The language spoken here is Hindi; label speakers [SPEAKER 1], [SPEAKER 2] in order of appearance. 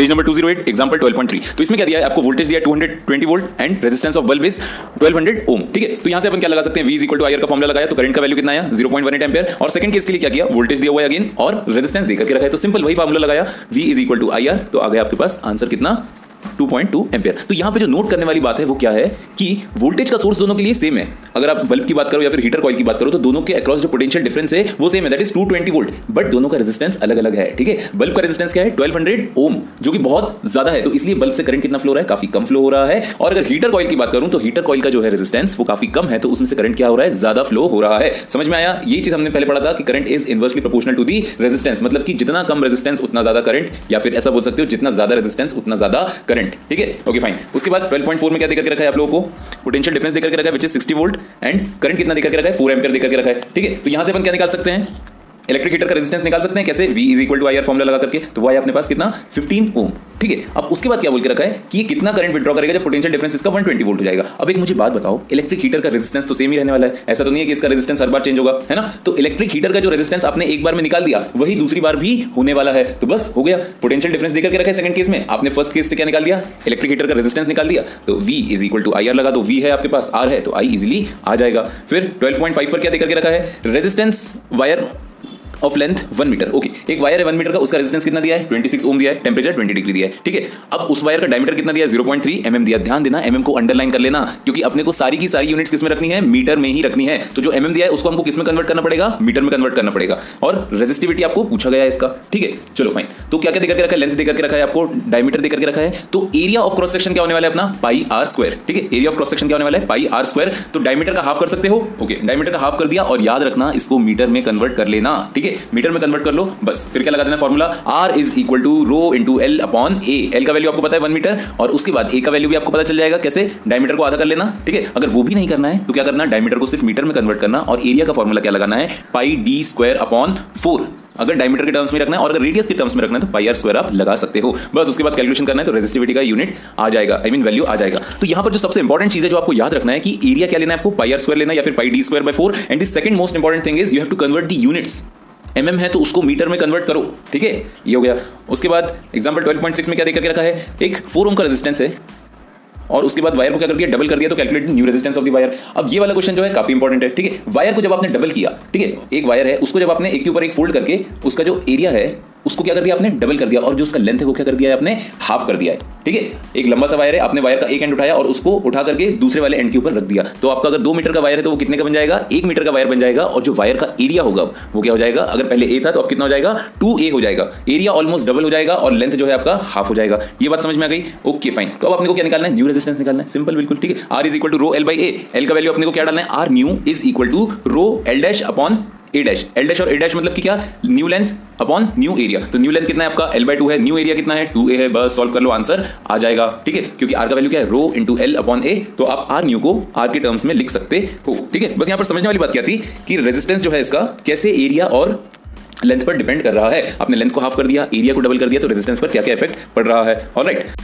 [SPEAKER 1] पेज नंबर 208 एग्जांपल 12.3 तो इसमें क्या दिया है? आपको वोल्टेज दिया है 220 volt and resistance of bulb is 1200 ohm ठीक है? तो यहाँ से अपन क्या लगा सकते हैं? V इक्वल टू आयर का फॉर्मला लगाया तो करंट का वैल्यू कितना आया? 0.18 एम्पीयर और सेकंड केस के लिए क्या किया? वोल्टेज दिया हुआ है अगेन और रेजिस्टेंस देकर के रखा है। तो सिंपल वही फॉर्मला लगाया, V is equal to IR तो आ गया आपके पास आंसर कितना? 2.2 एम्पियर। तो यहाँ पे जो नोट करने वाली बात है, वो क्या है कि वोल्टेज का सोर्स दोनों के लिए सेम है। अगर आप बल्ब की बात करो या फिर हीटर कॉइल की बात करो तो दोनों के अक्रॉस जो पोटेंशियल डिफरेंस है, वो सेम है। दैट इज़ 220 वोल्ट बट दोनों का रेजिस्टेंस अलग अलग है, ठीक है? बल्ब का रेजिस्टेंस क्या है? 1200 ओम जो कि बहुत ज़्यादा है। तो इसलिए बल्ब से करंट कितना फ्लो रहा है? काफ़ी कम फ्लो हो रहा है। और अगर हीटर कॉइल की बात करूँ तो हीटर कॉइल का जो है रेजिस्टेंस वो काफ़ी कम है। तो उसमें से करंट क्या हो रहा है? ज़्यादा फ्लो हो रहा है। समझ में आया? ये चीज़ हमने पहले पढ़ा था कि current is inversely proportional to the resistance मतलब कि जितना कम रेजिस्टेंस उतना ज़्यादा करंट या फिर ऐसा बोल सकते हो, जितना ज़्यादा रेजिस्टेंस उतना ज़्यादा करंट ठीक है? ओके फाइन उसके बाद 12.4 में क्या देकर के रखा है आप लोगों को? पोटेंशियल डिफरेंस देकर के रखा है which is 60 volt and current कितना देकर के रखा है? 4 एम्पियर देकर के रखा है, ठीक है? तो यहाँ से अपन क्या निकाल सकते हैं? इलेक्ट्रिक हीटर का रेजिस्टेंस निकाल सकते हैं, कैसे? V is equal to I R formula लगा करके। तो वो है अपने पास कितना? 15 ओम ठीक है? अब उसके बाद क्या बोल के रखा है? कि ये कितना करंट विड्रॉ करेगा जब पोटेंशियल डिफरेंस इसका 120 वोल्ट हो जाएगा। अब एक मुझे बात बताओ इलेक्ट्रिक हीटर का रेजिस्टेंस तो सेम ही रहने वाला है। ऐसा तो नहीं है कि इसका रेजिस्टेंस हर बार चेंज होगा, है ना? तो इलेक्ट्रिक हीटर का जो रेजिस्टेंस आपने एक बार में निकाल दिया, वही दूसरी बार भी होने वाला है। तो बस, हो गया। पोटेंशियल डिफरेंस देकर के रखा है सेकंड केस में। आपने फ़र्स्ट केस से क्या निकाल दिया? इलेक्ट्रिक हीटर का रेजिस्टेंस निकाल दिया। तो V is equal to I R लगा तो वी है आपके पास आर है तो आई इजिली आ जाएगा। फिर 12.5 पर क्या देकर के रखा है? Resistance wire of length one metre okay एक वायर है वन मीटर का, उसका रेजिस्टेंस कितना दिया है? 26 ओम दिया है टेम्परेचर 20 डिग्री दिया है, ठीक है? अब उस वायर का डायमीटर कितना दिया ज़ीरो है 0.3 mm दिया ध्यान देना mm को अंडरलाइन कर लेना, क्योंकि अपने को सारी की सारी यूनिट्स किसमें रखनी है? मीटर में ही रखनी है। तो जो mm दिया है, उसको हमको किसमें कन्वर्ट करना पड़ेगा? मीटर में कन्वर्ट करना पड़ेगा। और रेजिस्टिविटी आपको पूछा गया है इसका, ठीक है? चलो फाइन तो क्या क्या देकर रखा है? लेंथ देकर के रखा है आपको डायमीटर देकर के रखा है। तो एरिया ऑफ़ क्रॉस सेक्शन क्या होने वाला है अपना? पाई आर स्क्वायर ठीक है? एरिया ऑफ़ क्रॉस सेक्शन क्या होने वाला है? पाई आर स्क्वायर तो डायमीटर का हाफ़ कर सकते हो? ओके डायमीटर का हाफ़ कर दिया और याद रखना, इसको मीटर में कन्वर्ट कर लेना, ठीक है? मीटर में कन्वर्ट कर लो, बस, फिर क्या लगा देना formula R is equal to rho into L upon A L का वैल्यू आपको पता है वन मीटर और उसके बाद ए का वैल्यू भी आपको पता चल जाएगा कैसे? डायमीटर को आधा कर लेना, ठीक है? अगर वो भी नहीं करना है तो क्या करना? डायमीटर को सिर्फ़ मीटर में कन्वर्ट करना, और एरिया का फॉर्मूला क्या लगाना है? Pi D square upon four अगर डायमीटर के टर्म्स में रखना है, और अगर रेडियस के टर्म्स में रखना है तो पाई आर स्क्वायर आप लगा सकते हो। बस, उसके बाद कैलकुलेशन करना है तो रेजिस्टिविटी का यूनिट आ जाएगा आई मीन वैल्यू आ जाएगा। तो यहाँ पर जो सबसे इंपॉर्टेंट चीज़ है, जो आपको याद रखना है कि एरिया क्या लेना है आपको? पाई आर स्क्वायर लेना या फिर pi D square by four and the second most important thing is you have to convert the units M mm है तो उसको मीटर में कन्वर्ट करो, ठीक है? ये हो गया। उसके बाद एग्ज़ाम्पल 12.6 में क्या देखकर रखा है? एक फोर ओम का रेजिस्टेंस है। और उसके बाद वायर को क्या कर दिया? डबल कर दिया तो calculate new resistance of the wire अब ये वाला क्वेश्चन जो है, काफ़ी इंपॉर्टेंट है, ठीक है? वायर को जब आपने डबल किया, ठीक है? एक वायर है, उसको जब आपने एक के ऊपर एक फोल्ड करके, उसका जो एरिया है उसको क्या कर दिया आपने? डबल कर दिया। और जो उसका लेंथ है, वो क्या कर दिया है आपने? हाफ़ कर दिया है। ठीक है? एक लंबा सा वायर है, आपने वायर का एक एंड उठाया और उसको उठा करके दूसरे वाले एंड के ऊपर रख दिया। तो आपका अगर दो मीटर का वायर है तो वो कितने का बन जाएगा? एक मीटर का वायर बन जाएगा। और जो वायर का एरिया होगा वो क्या हो जाएगा? अगर पहले ए था तो अब कितना हो जाएगा? टू ए हो जाएगा। एरिया ऑलमोस्ट डबल हो जाएगा और लेंथ जो है आपका हाफ़ हो जाएगा। ये बात समझ में आ गई? ओके फाइन तो अब अपने को क्या निकालना है? न्यू रेजिस्टेंस निकालना है। सिंपल बिल्कुल, ठीक है? R is equal to rho L by A L का वैल्यू अपने को क्या डालना है? R new is equal to rho L dash upon A dash L dash और ए डैश मतलब कि क्या? New length upon new area तो न्यू लेंथ कितना है आपका? एल बाय टू है. न्यू एरिया कितना है? टू ए है. बस सॉल्व कर लो आंसर आ जाएगा. ठीक है? क्योंकि आर का वैल्यू क्या है? Rho into L upon A तो आप आर न्यू को आर के टर्म्स में लिख सकते हो. ठीक है? बस यहाँ पर समझने वाली बात क्या थी? कि रेजिस्टेंस जो है इसका कैसे एरिया और लेंथ पर डिपेंड कर रहा है? आपने लेंथ को हाफ़ कर दिया एरिया को डबल कर दिया तो रेजिस्टेंस पर क्या क्या इफ़ेक्ट पड़ रहा है? ऑलराइट